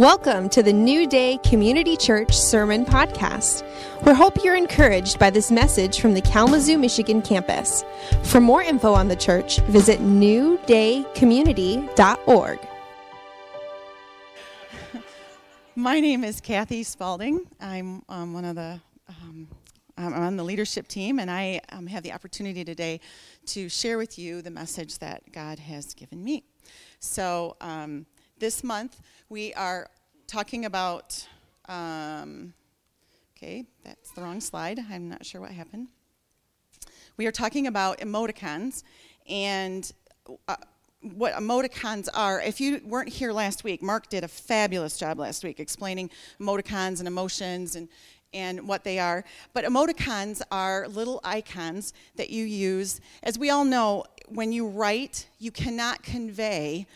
Welcome to the New Day Community Church Sermon Podcast. We hope you're encouraged by this message from the Kalamazoo, Michigan campus. For more info on the church, visit newdaycommunity.org. My name is Kathy Spalding. I'm um, one of the um, I'm on the leadership team, and I um, have the opportunity today to share with you the message that God has given me. So um, this month we are talking about, um, okay, that's the wrong slide. I'm not sure what happened. We are talking about emoticons and uh, what emoticons are. If you weren't here last week, Mark did a fabulous job last week explaining emoticons and emotions and, and what they are. But emoticons are little icons that you use. As we all know, when you write, you cannot convey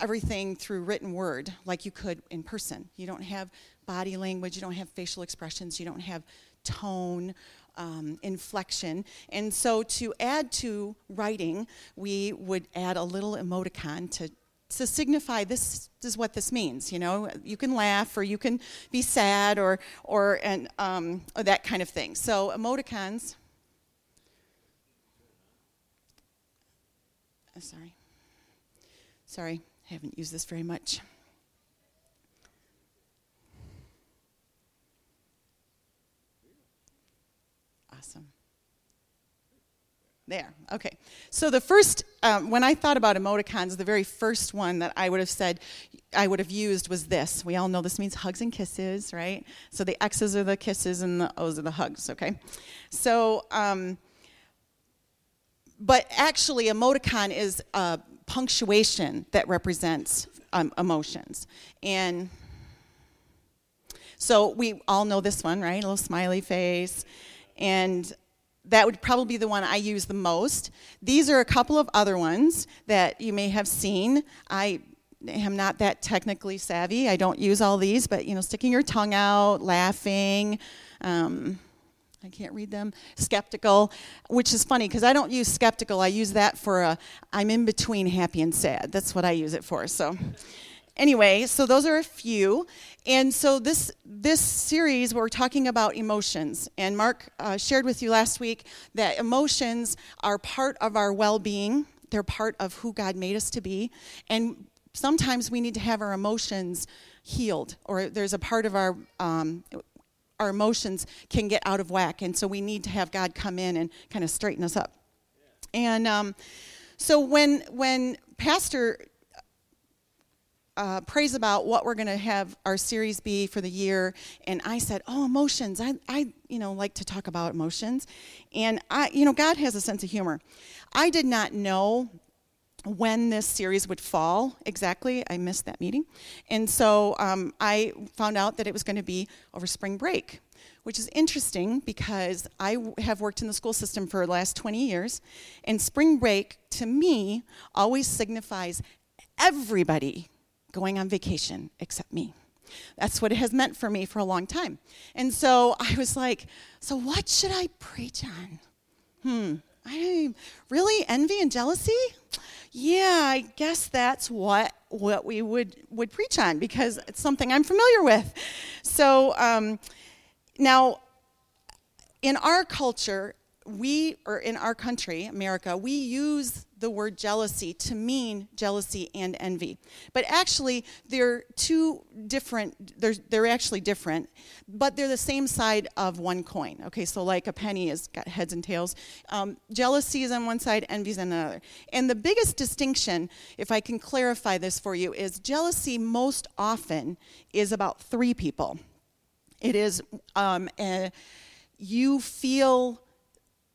everything through written word like you could in person. You don't have body language, you don't have facial expressions, you don't have tone, um, inflection. And so to add to writing, we would add a little emoticon to to signify this is what this means. You know, you can laugh or you can be sad or or and um, or that kind of thing. So emoticons. Uh, sorry. Sorry. I haven't used this very much. Awesome. There, okay. So the first, um, when I thought about emoticons, the very first one that I would have said, I would have used was this. We all know this means hugs and kisses, right? So the X's are the kisses and the O's are the hugs, okay? So, um, but actually, emoticon is punctuation that represents um, emotions. And so we all know this one, right? A little smiley face. And that would probably be the one I use the most. These are a couple of other ones that you may have seen. I am not that technically savvy. I don't use all these, but you know, sticking your tongue out, laughing. Um, I can't read them. Skeptical, which is funny because I don't use skeptical. I use that for a I'm in between happy and sad. That's what I use it for. So anyway, so those are a few. And so this this series we're talking about emotions. And Mark uh, shared with you last week that emotions are part of our well-being. They're part of who God made us to be. And sometimes we need to have our emotions healed, or there's a part of our um, our emotions can get out of whack. And so we need to have God come in and kind of straighten us up. And um, so when, when Pastor uh, prays about what we're going to have our series be for the year, and I said, "Oh, emotions! I, I, you know, like to talk about emotions." And I, you know, God has a sense of humor. I did not know when this series would fall exactly. I missed that meeting. And so um, I found out that it was going to be over spring break, which is interesting because I have worked in the school system for the last 20 years. And spring break, to me, always signifies everybody going on vacation except me. That's what it has meant for me for a long time. And so I was like, so what should I preach on? Hmm, I really envy and jealousy? Yeah, I guess that's what what we would would preach on because it's something I'm familiar with. So um, now, in our culture, we or in our country, America, we use the word jealousy to mean jealousy and envy. But actually, they're two different, they're, they're actually different, but they're the same side of one coin. Okay, so like a penny has got heads and tails. Um, jealousy is on one side, envy is on another. And the biggest distinction, if I can clarify this for you, is jealousy most often is about three people. It is, um, a, you feel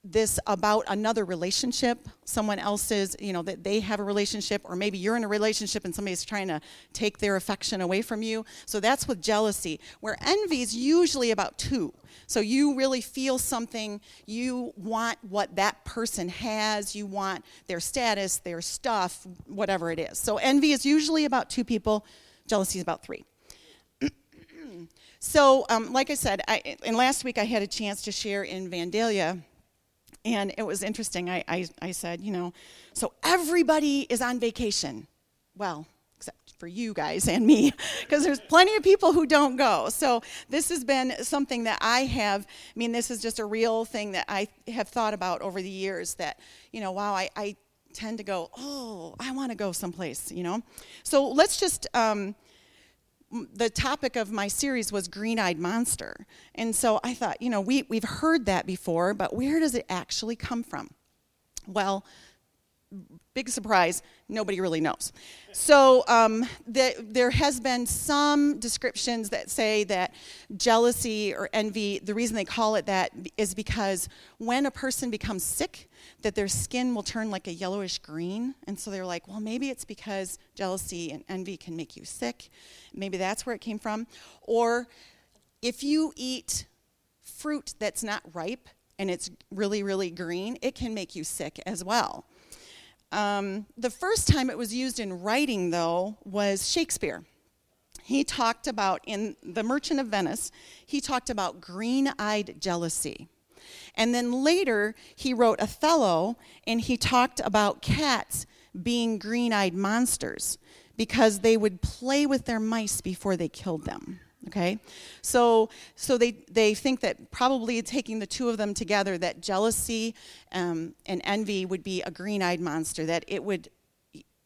this about another relationship, someone else's, you know, that they have a relationship, or maybe you're in a relationship and somebody's trying to take their affection away from you. So that's with jealousy, where envy is usually about two. So you really feel something, you want what that person has, you want their status, their stuff, whatever it is. So envy is usually about two people, jealousy is about three. so, um, like I said, I, and last week I had a chance to share in Vandalia and it was interesting. I, I, I said, you know, so everybody is on vacation. Well, except for you guys and me, because there's plenty of people who don't go. So this has been something that I have, I mean, this is just a real thing that I have thought about over the years that, you know, wow, I, I tend to go, oh, I want to go someplace, you know? So let's just, um, the topic of my series was green eyed monster. And so I thought, you know, we, we've heard that before, but where does it actually come from? Well, big surprise, nobody really knows. So um, the, there has been some descriptions that say that jealousy or envy, the reason they call it that is because when a person becomes sick, that their skin will turn like a yellowish green. And so they're like, well, maybe it's because jealousy and envy can make you sick. Maybe that's where it came from. Or if you eat fruit that's not ripe and it's really, really green, it can make you sick as well. Um, the first time it was used in writing, though, was Shakespeare. He talked about, in The Merchant of Venice, he talked about green eyed jealousy. And then later, he wrote Othello, and he talked about cats being green eyed monsters because they would play with their mice before they killed them. Okay? So, so they, they think that probably taking the two of them together, that jealousy um, and envy would be a green eyed monster, that it would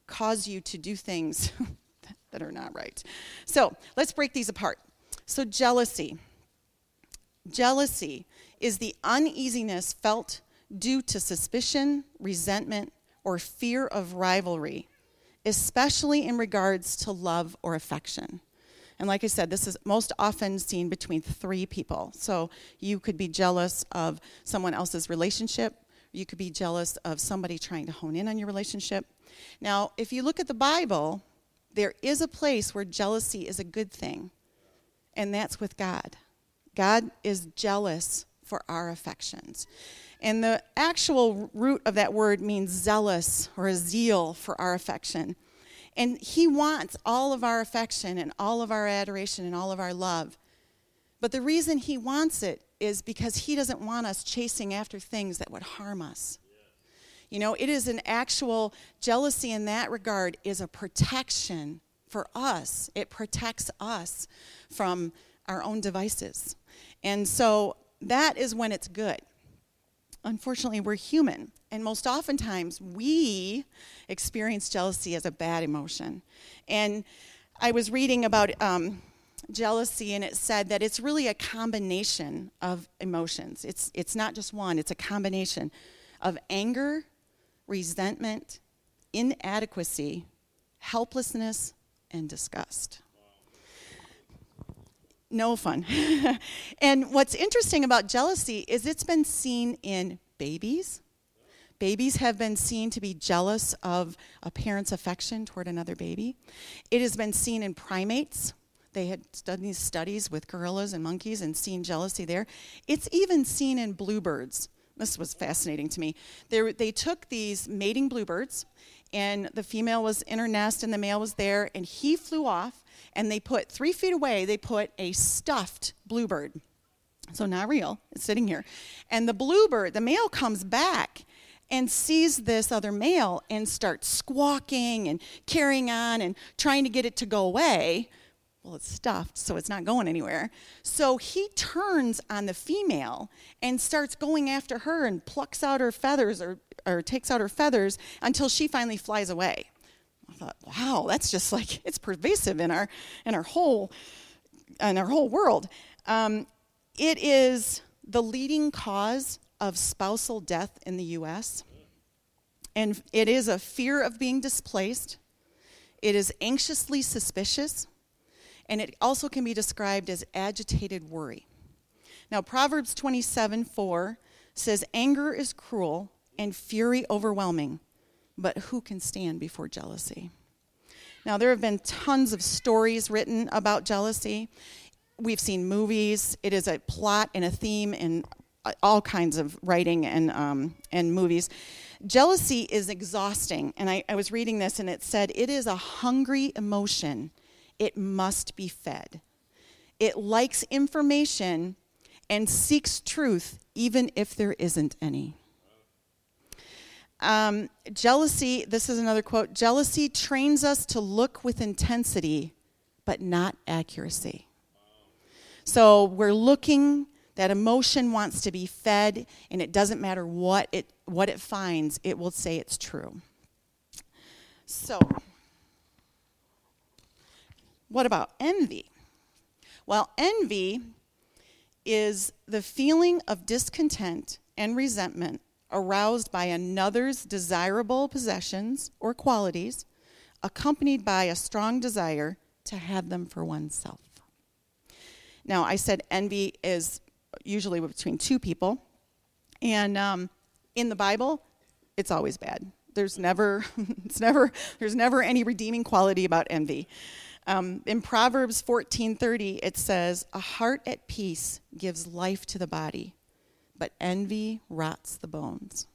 cause you to do things that are not right. So, let's break these apart. So, jealousy. Jealousy is the uneasiness felt due to suspicion, resentment, or fear of rivalry, especially in regards to love or affection. And like I said, this is most often seen between three people. So you could be jealous of someone else's relationship, you could be jealous of somebody trying to hone in on your relationship. Now, if you look at the Bible, there is a place where jealousy is a good thing, and that's with God. God is jealous for our affections. And the actual root of that word means zealous or a zeal for our affection. And He wants all of our affection and all of our adoration and all of our love. But the reason He wants it is because He doesn't want us chasing after things that would harm us. You know, it is an actual jealousy in that regard, is a protection for us. It protects us from our own devices. And so that is when it's good. Unfortunately, we're human, and most oftentimes we experience jealousy as a bad emotion. And I was reading about um, jealousy, and it said that it's really a combination of emotions. It's, it's not just one, it's a combination of anger, resentment, inadequacy, helplessness, and disgust no fun. and what's interesting about jealousy is it's been seen in babies. Babies have been seen to be jealous of a parent's affection toward another baby. It has been seen in primates. They had done these studies with gorillas and monkeys and seen jealousy there. It's even seen in bluebirds. This was fascinating to me. They, they took these mating bluebirds, and the female was in her nest, and the male was there, and he flew off and they put three feet away, they put a stuffed bluebird. So not real, it's sitting here. And the bluebird, the male comes back and sees this other male and starts squawking and carrying on and trying to get it to go away. Well, it's stuffed, so it's not going anywhere. So he turns on the female and starts going after her and plucks out her feathers or, or takes out her feathers until she finally flies away I thought, wow, that's just like it's pervasive in our in our whole in our whole world. Um, it is the leading cause of spousal death in the U.S. And it is a fear of being displaced. It is anxiously suspicious. And it also can be described as agitated worry. Now, Proverbs 27 4 says, Anger is cruel and fury overwhelming but who can stand before jealousy? Now, there have been tons of stories written about jealousy. We've seen movies. It is a plot and a theme in all kinds of writing and, um, and movies. Jealousy is exhausting. And I, I was reading this and it said, it is a hungry emotion. It must be fed. It likes information and seeks truth even if there isn't any. Um, jealousy, this is another quote jealousy trains us to look with intensity, but not accuracy. So we're looking, that emotion wants to be fed, and it doesn't matter what it, what it finds, it will say it's true. So, what about envy? Well, envy is the feeling of discontent and resentment aroused by another's desirable possessions or qualities, accompanied by a strong desire to have them for oneself. Now, I said envy is usually between two people, and um, in the Bible, it's always bad. There's never, it's never, there's never any redeeming quality about envy. Um, in Proverbs 14:30, it says, "A heart at peace gives life to the body, but envy rots the bones."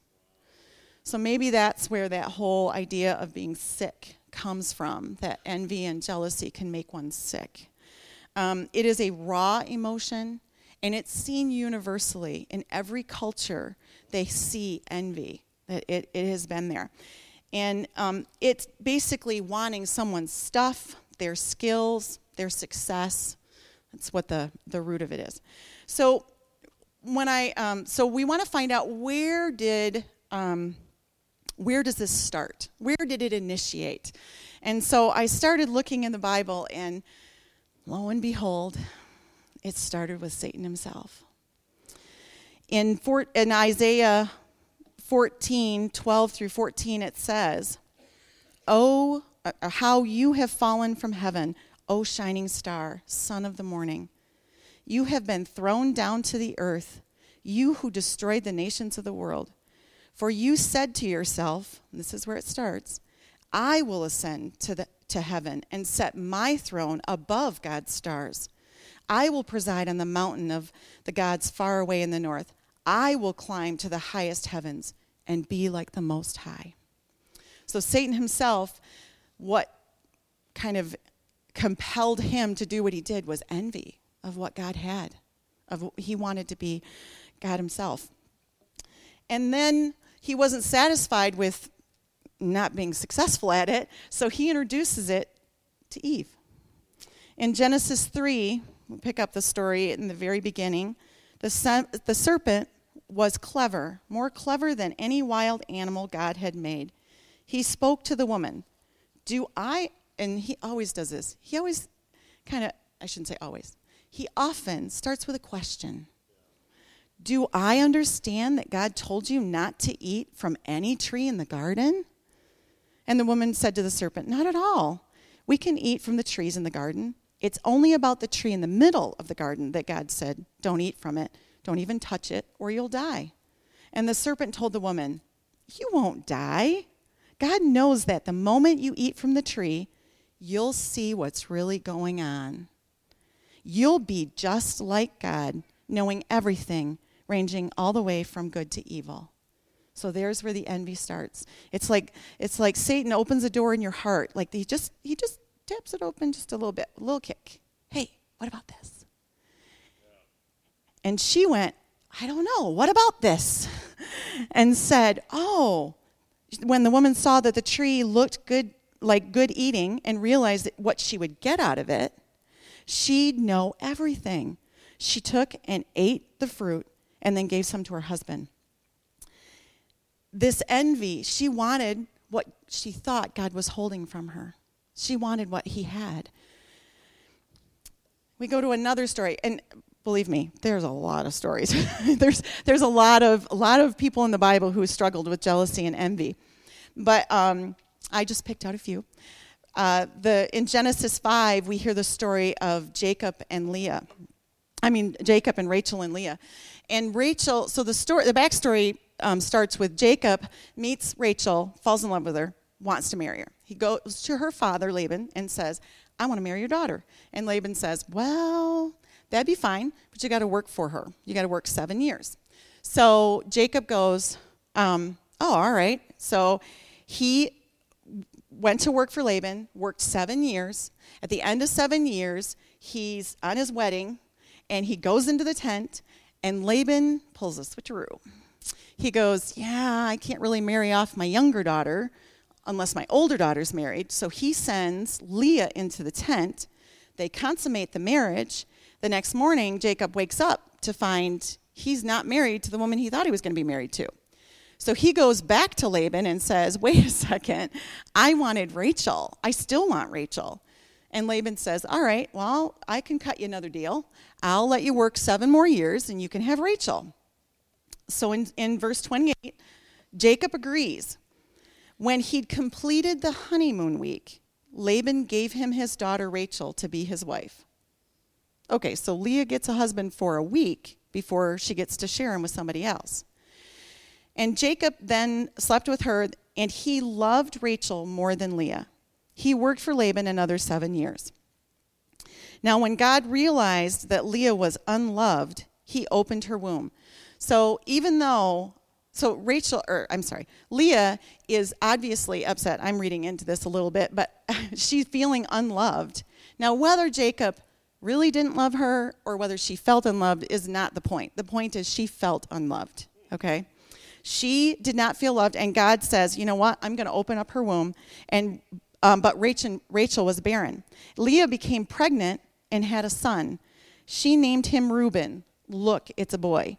So maybe that's where that whole idea of being sick comes from. That envy and jealousy can make one sick. Um, it is a raw emotion, and it's seen universally in every culture. They see envy. That it, it has been there, and um, it's basically wanting someone's stuff their skills, their success. That's what the, the root of it is. So when I um, so we want to find out where did um, where does this start? Where did it initiate? And so I started looking in the Bible, and lo and behold, it started with Satan himself. In, in Isaiah 14, 12 through 14, it says, Oh, uh, how you have fallen from heaven, O shining star, son of the morning. You have been thrown down to the earth, you who destroyed the nations of the world. For you said to yourself, this is where it starts, I will ascend to, the, to heaven and set my throne above God's stars. I will preside on the mountain of the gods far away in the north. I will climb to the highest heavens and be like the Most High. So Satan himself what kind of compelled him to do what he did was envy of what God had. Of he wanted to be God himself. And then he wasn't satisfied with not being successful at it, so he introduces it to Eve. In Genesis 3, we'll pick up the story in the very beginning. The, the serpent was clever, more clever than any wild animal God had made. He spoke to the woman do I, and he always does this, he always kind of, I shouldn't say always, he often starts with a question. Do I understand that God told you not to eat from any tree in the garden? And the woman said to the serpent, Not at all. We can eat from the trees in the garden. It's only about the tree in the middle of the garden that God said, Don't eat from it. Don't even touch it, or you'll die. And the serpent told the woman, You won't die. God knows that the moment you eat from the tree, you'll see what's really going on. You'll be just like God, knowing everything, ranging all the way from good to evil. So there's where the envy starts. It's like it's like Satan opens a door in your heart. Like he just he just taps it open just a little bit, a little kick. Hey, what about this? And she went, I don't know, what about this? and said, Oh, when the woman saw that the tree looked good, like good eating, and realized what she would get out of it, she'd know everything. She took and ate the fruit and then gave some to her husband. This envy, she wanted what she thought God was holding from her. She wanted what he had. We go to another story, and believe me, there's a lot of stories. there's there's a lot of a lot of people in the Bible who struggled with jealousy and envy, but um, I just picked out a few. Uh, the in Genesis five, we hear the story of Jacob and Leah. I mean Jacob and Rachel and Leah, and Rachel. So the story, the backstory um, starts with Jacob meets Rachel, falls in love with her, wants to marry her. He goes to her father Laban and says, "I want to marry your daughter." And Laban says, "Well." That'd be fine, but you got to work for her. You got to work seven years. So Jacob goes, um, Oh, all right. So he went to work for Laban, worked seven years. At the end of seven years, he's on his wedding and he goes into the tent, and Laban pulls a switcheroo. he goes, Yeah, I can't really marry off my younger daughter unless my older daughter's married. So he sends Leah into the tent. They consummate the marriage. The next morning, Jacob wakes up to find he's not married to the woman he thought he was going to be married to. So he goes back to Laban and says, Wait a second, I wanted Rachel. I still want Rachel. And Laban says, All right, well, I can cut you another deal. I'll let you work seven more years and you can have Rachel. So in, in verse 28, Jacob agrees. When he'd completed the honeymoon week, Laban gave him his daughter Rachel to be his wife. Okay, so Leah gets a husband for a week before she gets to share him with somebody else. And Jacob then slept with her, and he loved Rachel more than Leah. He worked for Laban another seven years. Now, when God realized that Leah was unloved, he opened her womb. So even though, so Rachel, or I'm sorry, Leah is obviously upset. I'm reading into this a little bit, but she's feeling unloved. Now, whether Jacob really didn't love her or whether she felt unloved is not the point. The point is she felt unloved, okay? She did not feel loved, and God says, you know what? I'm going to open up her womb. And um, but Rachel, Rachel was barren. Leah became pregnant and had a son. She named him Reuben. Look, it's a boy.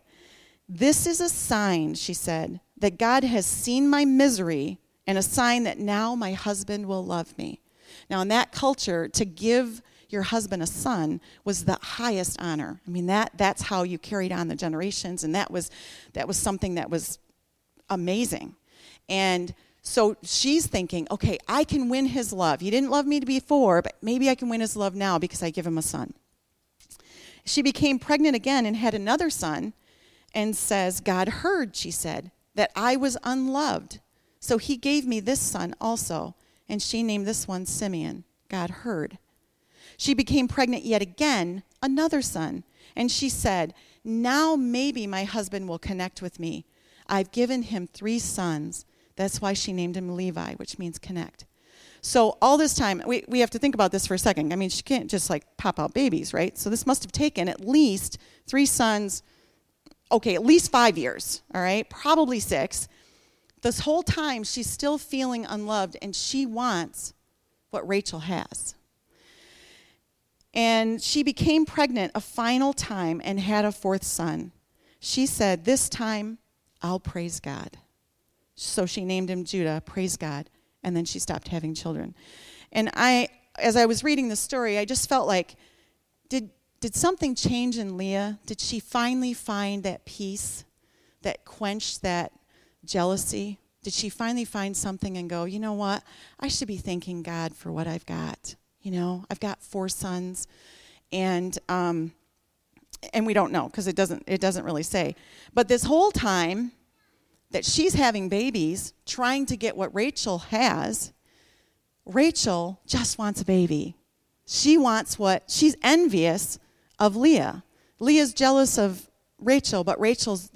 This is a sign, she said, that God has seen my misery and a sign that now my husband will love me. Now, in that culture, to give your husband a son was the highest honor. I mean, that, that's how you carried on the generations, and that was, that was something that was amazing. And so she's thinking, okay, I can win his love. He didn't love me before, but maybe I can win his love now because I give him a son. She became pregnant again and had another son and says, God heard, she said, that I was unloved. So he gave me this son also. And she named this one Simeon. God heard. She became pregnant yet again, another son. And she said, Now maybe my husband will connect with me. I've given him three sons. That's why she named him Levi, which means connect. So all this time, we, we have to think about this for a second. I mean, she can't just like pop out babies, right? So this must have taken at least three sons, okay, at least five years, all right, probably six. This whole time, she's still feeling unloved, and she wants what Rachel has. And she became pregnant a final time and had a fourth son. She said, This time I'll praise God. So she named him Judah, praise God. And then she stopped having children. And I, as I was reading the story, I just felt like, did, did something change in Leah? Did she finally find that peace that quenched that jealousy? Did she finally find something and go, you know what? I should be thanking God for what I've got. You know, I've got four sons, and um, and we don't know because it doesn't it doesn't really say. But this whole time that she's having babies, trying to get what Rachel has, Rachel just wants a baby. She wants what she's envious of Leah. Leah's jealous of Rachel, but Rachel's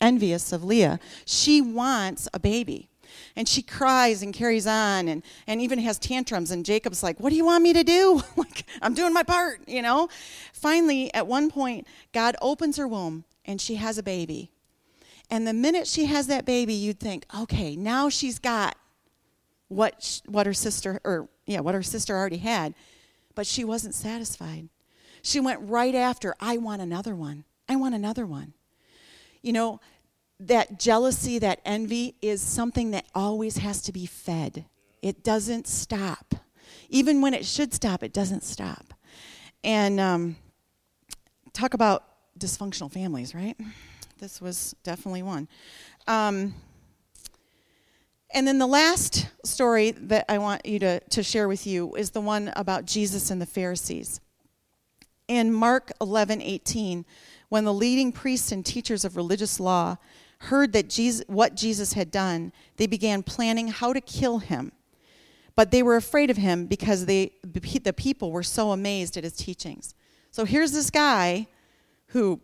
envious of Leah. She wants a baby. And she cries and carries on and, and even has tantrums. And Jacob's like, What do you want me to do? like, I'm doing my part, you know? Finally, at one point, God opens her womb and she has a baby. And the minute she has that baby, you'd think, okay, now she's got what, what her sister, or yeah, what her sister already had. But she wasn't satisfied. She went right after, I want another one. I want another one. You know, that jealousy, that envy is something that always has to be fed. It doesn't stop. Even when it should stop, it doesn't stop. And um, talk about dysfunctional families, right? This was definitely one. Um, and then the last story that I want you to, to share with you is the one about Jesus and the Pharisees. In Mark 11 18, when the leading priests and teachers of religious law heard that Jesus, what Jesus had done, they began planning how to kill him. But they were afraid of him because they, the people were so amazed at his teachings. So here's this guy who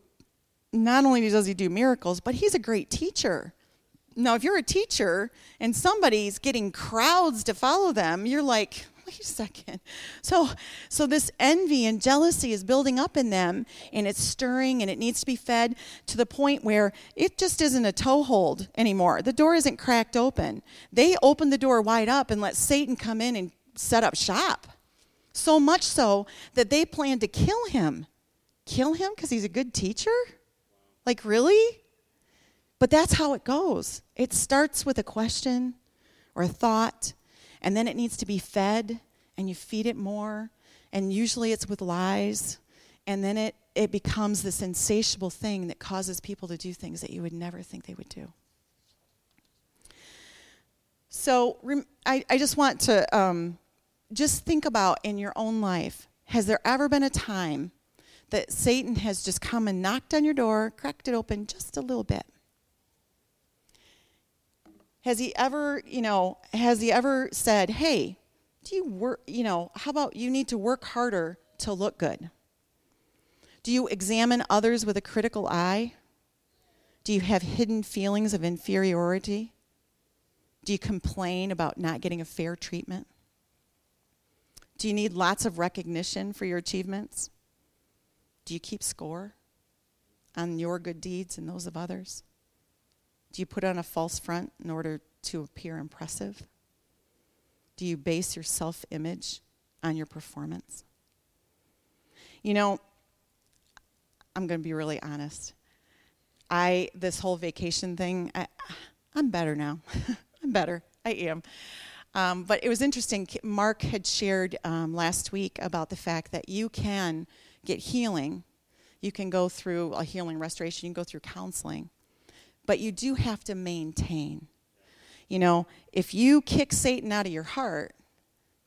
not only does he do miracles, but he's a great teacher. Now, if you're a teacher and somebody's getting crowds to follow them, you're like, wait a second. So, so this envy and jealousy is building up in them, and it's stirring, and it needs to be fed to the point where it just isn't a toehold anymore. The door isn't cracked open. They open the door wide up and let Satan come in and set up shop. So much so that they plan to kill him. Kill him because he's a good teacher? Like, really? But that's how it goes. It starts with a question or a thought, and then it needs to be fed, and you feed it more, and usually it's with lies, and then it, it becomes this insatiable thing that causes people to do things that you would never think they would do. So I, I just want to um, just think about in your own life has there ever been a time that Satan has just come and knocked on your door, cracked it open just a little bit? Has he ever, you know, has he ever said, hey, do you work, you know, how about you need to work harder to look good? Do you examine others with a critical eye? Do you have hidden feelings of inferiority? Do you complain about not getting a fair treatment? Do you need lots of recognition for your achievements? Do you keep score on your good deeds and those of others? Do you put on a false front in order to appear impressive? Do you base your self image on your performance? You know, I'm going to be really honest. I, this whole vacation thing, I, I'm better now. I'm better. I am. Um, but it was interesting. Mark had shared um, last week about the fact that you can get healing. You can go through a healing restoration, you can go through counseling but you do have to maintain. You know, if you kick Satan out of your heart,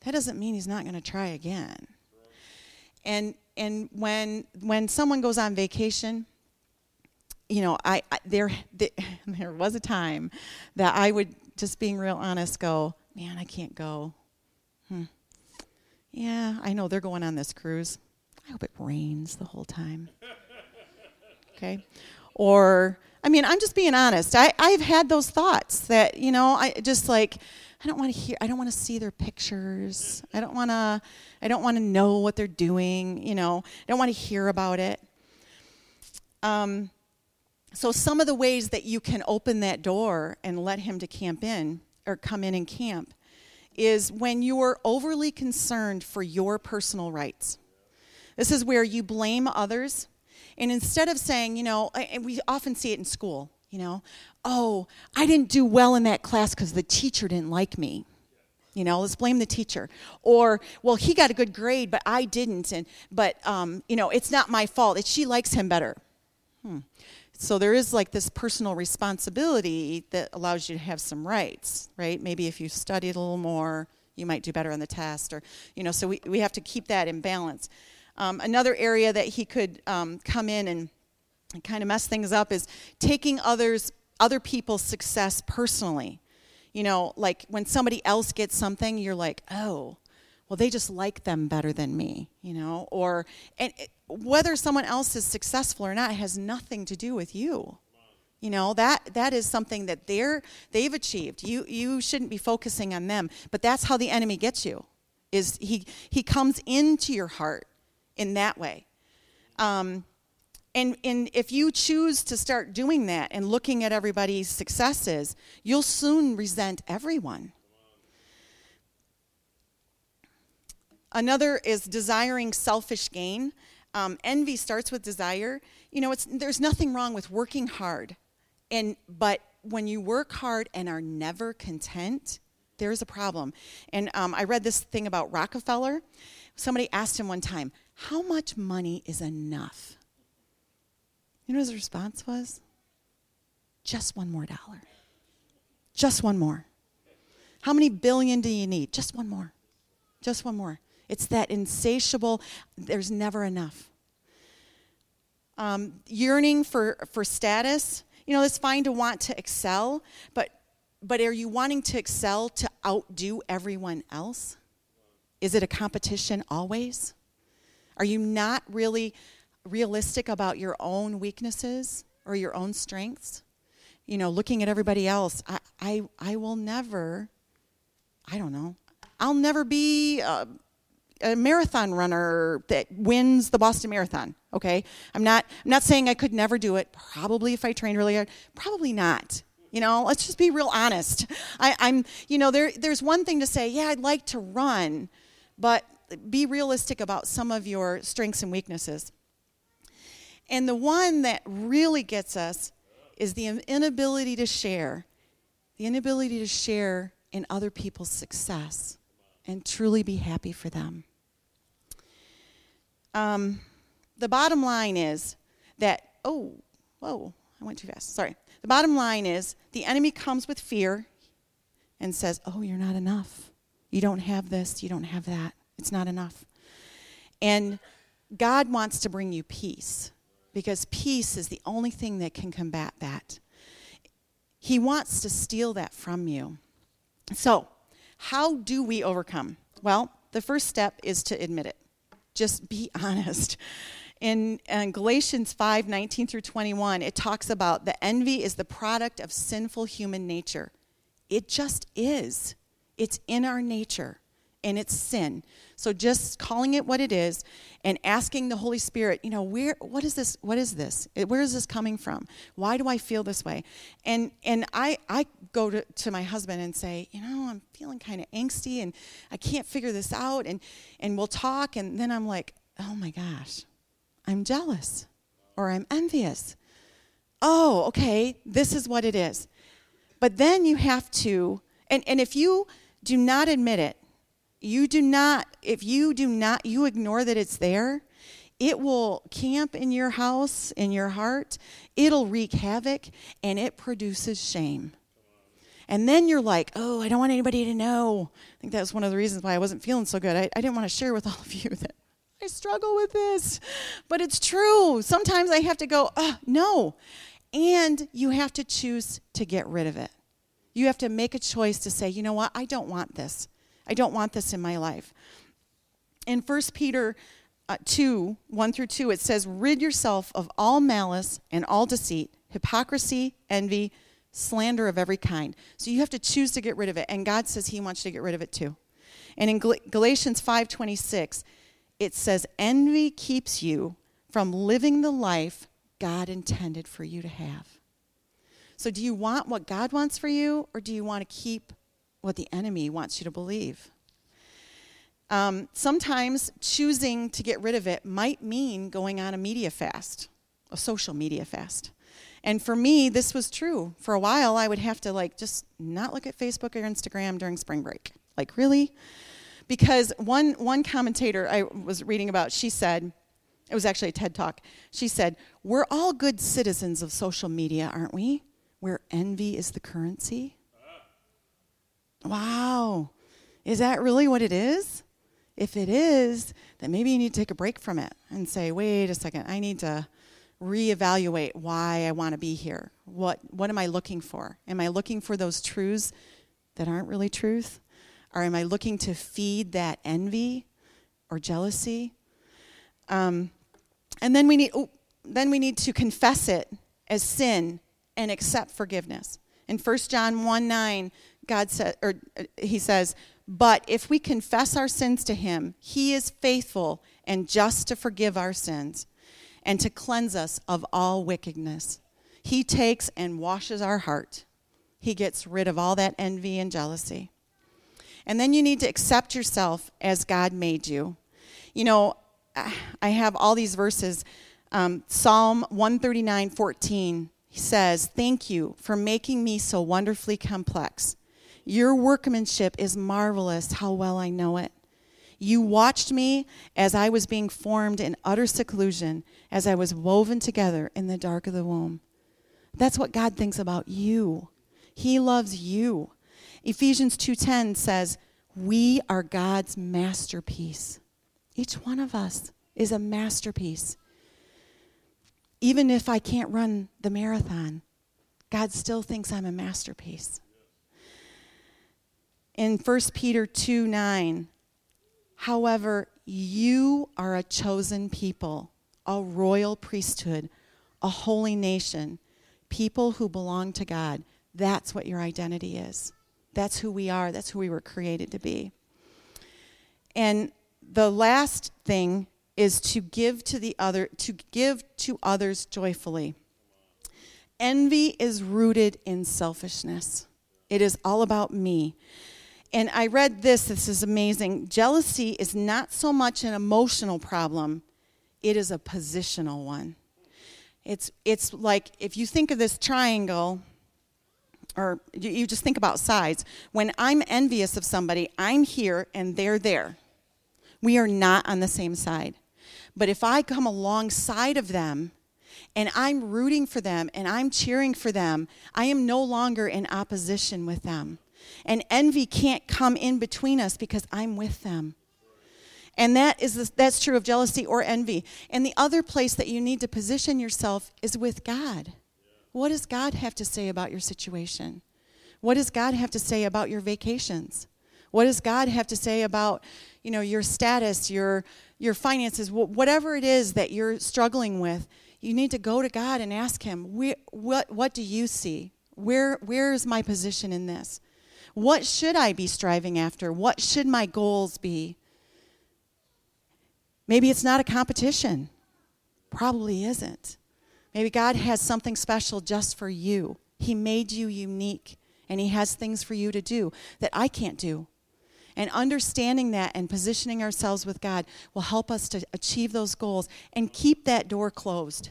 that doesn't mean he's not going to try again. And and when when someone goes on vacation, you know, I, I there there was a time that I would just being real honest go, man, I can't go. Hmm. Yeah, I know they're going on this cruise. I hope it rains the whole time. Okay? Or I mean, I'm just being honest. I, I've had those thoughts that, you know, I just like, I don't want to hear, I don't want to see their pictures. I don't want to, I don't want to know what they're doing, you know, I don't want to hear about it. Um, so some of the ways that you can open that door and let him to camp in or come in and camp is when you are overly concerned for your personal rights. This is where you blame others and instead of saying, you know, and we often see it in school, you know, oh, I didn't do well in that class because the teacher didn't like me. You know, let's blame the teacher. Or, well, he got a good grade, but I didn't. And but um, you know, it's not my fault. It's, she likes him better. Hmm. So there is like this personal responsibility that allows you to have some rights, right? Maybe if you studied a little more, you might do better on the test, or you know. So we we have to keep that in balance. Um, another area that he could um, come in and kind of mess things up is taking others, other people's success personally. You know, like when somebody else gets something, you're like, oh, well, they just like them better than me, you know? Or, and it, whether someone else is successful or not has nothing to do with you. You know, that, that is something that they're, they've achieved. You, you shouldn't be focusing on them. But that's how the enemy gets you, is he, he comes into your heart in that way. Um, and, and if you choose to start doing that and looking at everybody's successes, you'll soon resent everyone. Another is desiring selfish gain. Um, envy starts with desire. You know, it's, there's nothing wrong with working hard, and but when you work hard and are never content, there's a problem. And um, I read this thing about Rockefeller. Somebody asked him one time, how much money is enough? You know his response was? Just one more dollar. Just one more. How many billion do you need? Just one more. Just one more. It's that insatiable, there's never enough. Um, yearning for, for status, you know, it's fine to want to excel, but, but are you wanting to excel to outdo everyone else? Is it a competition always? Are you not really realistic about your own weaknesses or your own strengths? You know, looking at everybody else, I, I, I will never, I don't know, I'll never be a, a marathon runner that wins the Boston Marathon. Okay, I'm not. I'm not saying I could never do it. Probably if I trained really hard. Probably not. You know, let's just be real honest. I, I'm. You know, there. There's one thing to say. Yeah, I'd like to run, but be realistic about some of your strengths and weaknesses. And the one that really gets us is the inability to share, the inability to share in other people's success and truly be happy for them. Um, the bottom line is that, oh, whoa, I went too fast. Sorry. The bottom line is the enemy comes with fear and says, oh, you're not enough. You don't have this, you don't have that. It's not enough. And God wants to bring you peace because peace is the only thing that can combat that. He wants to steal that from you. So, how do we overcome? Well, the first step is to admit it. Just be honest. In, in, Galatians 5 19 through 21, it talks about the envy is the product of sinful human nature. It just is, it's in our nature and it's sin. So just calling it what it is and asking the Holy Spirit, you know, where what is this what is this? Where is this coming from? Why do I feel this way? And and I I go to, to my husband and say, you know, I'm feeling kind of angsty and I can't figure this out and and we'll talk and then I'm like, "Oh my gosh. I'm jealous or I'm envious." Oh, okay, this is what it is. But then you have to and and if you do not admit it, you do not, if you do not, you ignore that it's there, it will camp in your house, in your heart. It'll wreak havoc and it produces shame. And then you're like, oh, I don't want anybody to know. I think that was one of the reasons why I wasn't feeling so good. I, I didn't want to share with all of you that I struggle with this. But it's true. Sometimes I have to go, oh, no. And you have to choose to get rid of it. You have to make a choice to say, you know what, I don't want this. I don't want this in my life. In 1 Peter uh, 2 1 through 2, it says, Rid yourself of all malice and all deceit, hypocrisy, envy, slander of every kind. So you have to choose to get rid of it. And God says He wants you to get rid of it too. And in Gal- Galatians 5 26, it says, Envy keeps you from living the life God intended for you to have. So, do you want what God wants for you, or do you want to keep what the enemy wants you to believe. Um, sometimes choosing to get rid of it might mean going on a media fast, a social media fast. And for me, this was true. For a while, I would have to like just not look at Facebook or Instagram during spring break. Like, really? Because one, one commentator I was reading about, she said, it was actually a TED talk. She said, We're all good citizens of social media, aren't we? Where envy is the currency. Wow. Is that really what it is? If it is, then maybe you need to take a break from it and say, wait a second, I need to reevaluate why I want to be here. What, what am I looking for? Am I looking for those truths that aren't really truth? Or am I looking to feed that envy or jealousy? Um, and then we need, oh, then we need to confess it as sin and accept forgiveness. In 1 John 1 9, God said, or uh, he says, but if we confess our sins to him, he is faithful and just to forgive our sins and to cleanse us of all wickedness. He takes and washes our heart. He gets rid of all that envy and jealousy. And then you need to accept yourself as God made you. You know, I have all these verses. Um, Psalm 139 14 says, Thank you for making me so wonderfully complex. Your workmanship is marvelous, how well I know it. You watched me as I was being formed in utter seclusion, as I was woven together in the dark of the womb. That's what God thinks about you. He loves you. Ephesians 2:10 says, "We are God's masterpiece." Each one of us is a masterpiece. Even if I can't run the marathon, God still thinks I'm a masterpiece in 1 Peter 2 9. However, you are a chosen people, a royal priesthood, a holy nation, people who belong to God. That's what your identity is. That's who we are. That's who we were created to be. And the last thing is to give to the other to give to others joyfully. Envy is rooted in selfishness. It is all about me. And I read this, this is amazing. Jealousy is not so much an emotional problem, it is a positional one. It's, it's like if you think of this triangle, or you, you just think about sides. When I'm envious of somebody, I'm here and they're there. We are not on the same side. But if I come alongside of them and I'm rooting for them and I'm cheering for them, I am no longer in opposition with them. And envy can't come in between us because I'm with them. And that is the, that's true of jealousy or envy. And the other place that you need to position yourself is with God. What does God have to say about your situation? What does God have to say about your vacations? What does God have to say about, you know, your status, your your finances, whatever it is that you're struggling with? You need to go to God and ask him, what what do you see? Where where is my position in this? What should I be striving after? What should my goals be? Maybe it's not a competition. Probably isn't. Maybe God has something special just for you. He made you unique, and He has things for you to do that I can't do. And understanding that and positioning ourselves with God will help us to achieve those goals and keep that door closed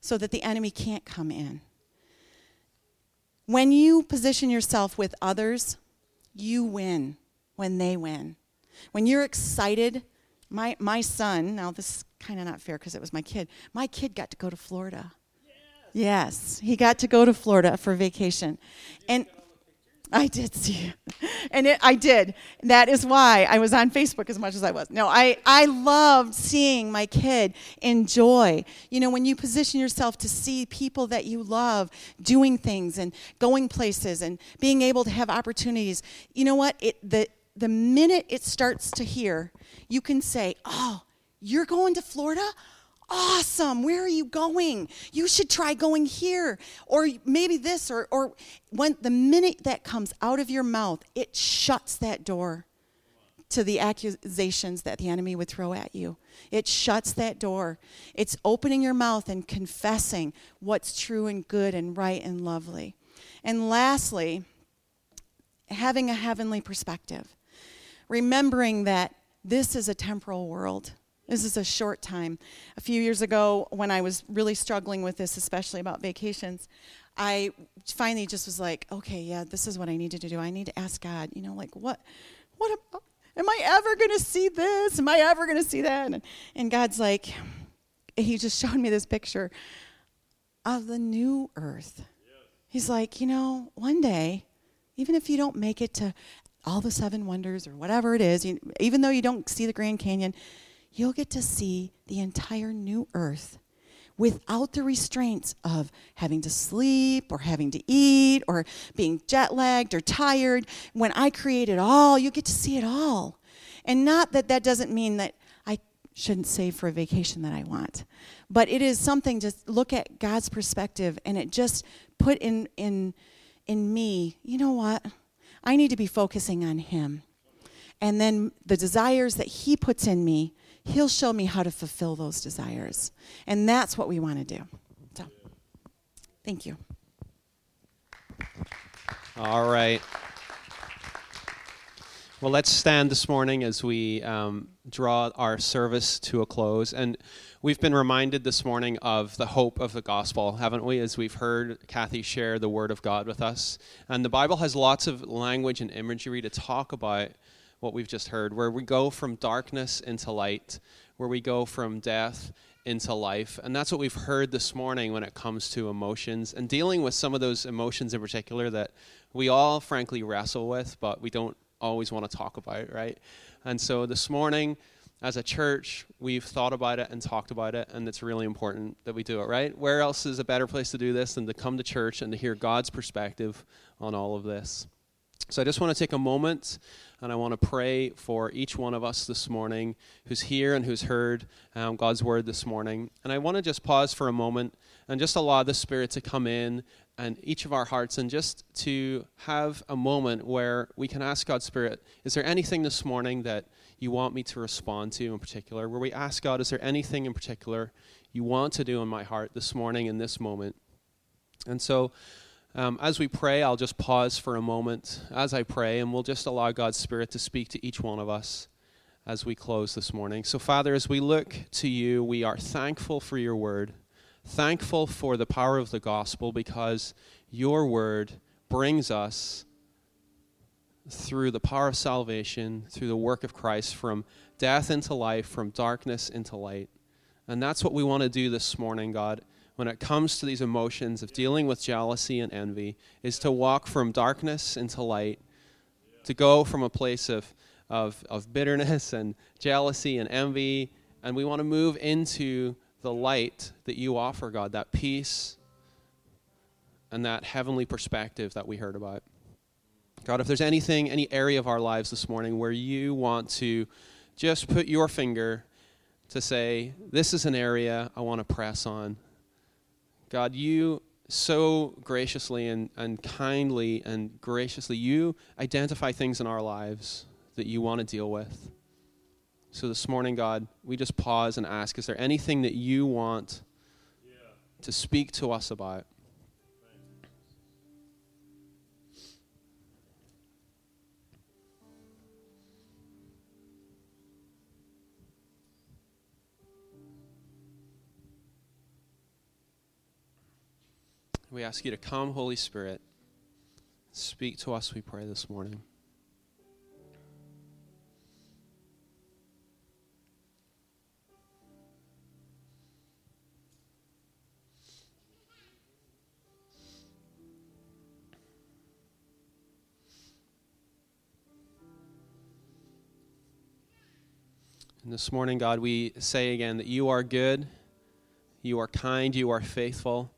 so that the enemy can't come in. When you position yourself with others, you win when they win. When you're excited, my, my son, now this is kind of not fair because it was my kid. My kid got to go to Florida. Yes. yes, he got to go to Florida for vacation. And I did see you. And it, I did. That is why I was on Facebook as much as I was. No, I, I loved seeing my kid enjoy. You know, when you position yourself to see people that you love doing things and going places and being able to have opportunities, you know what? It, the, the minute it starts to hear, you can say, Oh, you're going to Florida? Awesome. Where are you going? You should try going here. Or maybe this, or, or when the minute that comes out of your mouth, it shuts that door to the accusations that the enemy would throw at you. It shuts that door. It's opening your mouth and confessing what's true and good and right and lovely. And lastly, having a heavenly perspective, remembering that this is a temporal world. This is a short time. A few years ago, when I was really struggling with this, especially about vacations, I finally just was like, okay, yeah, this is what I needed to do. I need to ask God, you know, like, what, what am, am I ever going to see this? Am I ever going to see that? And, and God's like, He just showed me this picture of the new earth. He's like, you know, one day, even if you don't make it to all the seven wonders or whatever it is, you, even though you don't see the Grand Canyon, you'll get to see the entire new earth without the restraints of having to sleep or having to eat or being jet lagged or tired. When I create it all, you get to see it all. And not that that doesn't mean that I shouldn't save for a vacation that I want, but it is something to look at God's perspective and it just put in in in me, you know what? I need to be focusing on Him. And then the desires that He puts in me, He'll show me how to fulfill those desires. And that's what we want to do. So, thank you. All right. Well, let's stand this morning as we um, draw our service to a close. And we've been reminded this morning of the hope of the gospel, haven't we? As we've heard Kathy share the word of God with us. And the Bible has lots of language and imagery to talk about what we've just heard, where we go from darkness into light, where we go from death into life. And that's what we've heard this morning when it comes to emotions and dealing with some of those emotions in particular that we all, frankly, wrestle with, but we don't always want to talk about, right? And so this morning, as a church, we've thought about it and talked about it, and it's really important that we do it, right? Where else is a better place to do this than to come to church and to hear God's perspective on all of this? So I just want to take a moment and I want to pray for each one of us this morning who's here and who's heard um, God's word this morning. And I want to just pause for a moment and just allow the Spirit to come in and each of our hearts and just to have a moment where we can ask God's Spirit, is there anything this morning that you want me to respond to in particular, where we ask God, is there anything in particular you want to do in my heart this morning in this moment? And so, um, as we pray, I'll just pause for a moment as I pray, and we'll just allow God's Spirit to speak to each one of us as we close this morning. So, Father, as we look to you, we are thankful for your word, thankful for the power of the gospel because your word brings us through the power of salvation, through the work of Christ, from death into life, from darkness into light. And that's what we want to do this morning, God, when it comes to these emotions of dealing with jealousy and envy, is to walk from darkness into light, to go from a place of, of, of bitterness and jealousy and envy, and we want to move into the light that you offer, God, that peace and that heavenly perspective that we heard about. God, if there's anything, any area of our lives this morning where you want to just put your finger to say, this is an area I want to press on, God, you so graciously and, and kindly and graciously, you identify things in our lives that you want to deal with. So this morning, God, we just pause and ask, is there anything that you want yeah. to speak to us about? We ask you to come, Holy Spirit. Speak to us, we pray, this morning. And this morning, God, we say again that you are good, you are kind, you are faithful.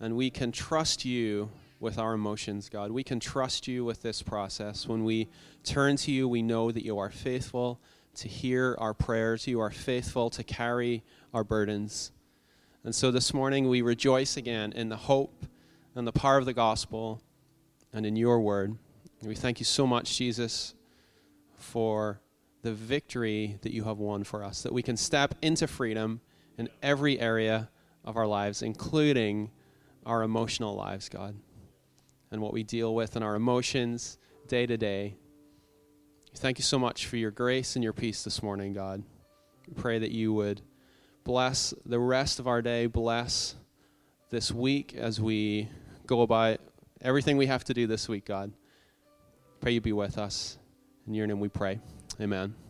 And we can trust you with our emotions, God. We can trust you with this process. When we turn to you, we know that you are faithful to hear our prayers, you are faithful to carry our burdens. And so this morning, we rejoice again in the hope and the power of the gospel and in your word. We thank you so much, Jesus, for the victory that you have won for us, that we can step into freedom in every area of our lives, including our emotional lives, God, and what we deal with in our emotions day to day. Thank you so much for your grace and your peace this morning, God. We pray that you would bless the rest of our day, bless this week as we go about everything we have to do this week, God. Pray you be with us. In your name we pray. Amen.